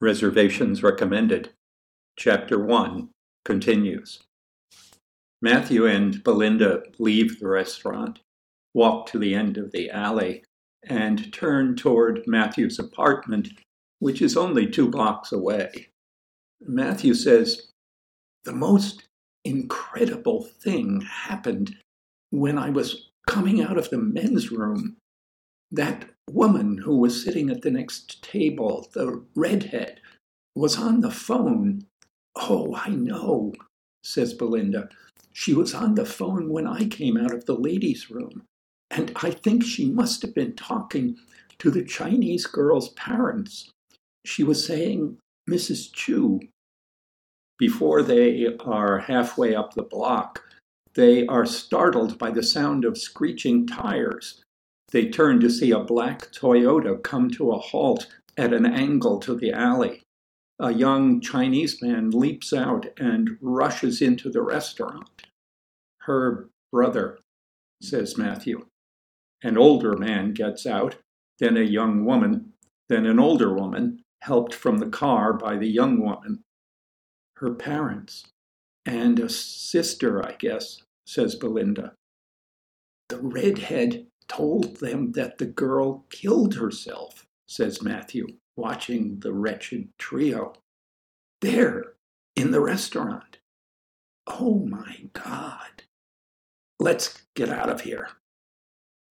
Reservations recommended. Chapter 1 continues. Matthew and Belinda leave the restaurant, walk to the end of the alley, and turn toward Matthew's apartment, which is only two blocks away. Matthew says, The most incredible thing happened when I was coming out of the men's room. That woman who was sitting at the next table, the redhead, was on the phone. Oh, I know, says Belinda. She was on the phone when I came out of the ladies' room. And I think she must have been talking to the Chinese girl's parents. She was saying, Mrs. Chu. Before they are halfway up the block, they are startled by the sound of screeching tires. They turn to see a black Toyota come to a halt at an angle to the alley. A young Chinese man leaps out and rushes into the restaurant. Her brother, says Matthew. An older man gets out, then a young woman, then an older woman, helped from the car by the young woman. Her parents, and a sister, I guess, says Belinda. The redhead told them that the girl killed herself, says Matthew, watching the wretched trio. There, in the restaurant. Oh my God. Let's get out of here.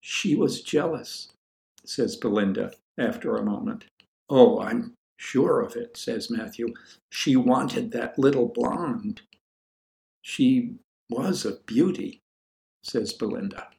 She was jealous, says Belinda after a moment. Oh, I'm sure of it, says Matthew. She wanted that little blonde. She was a beauty, says Belinda.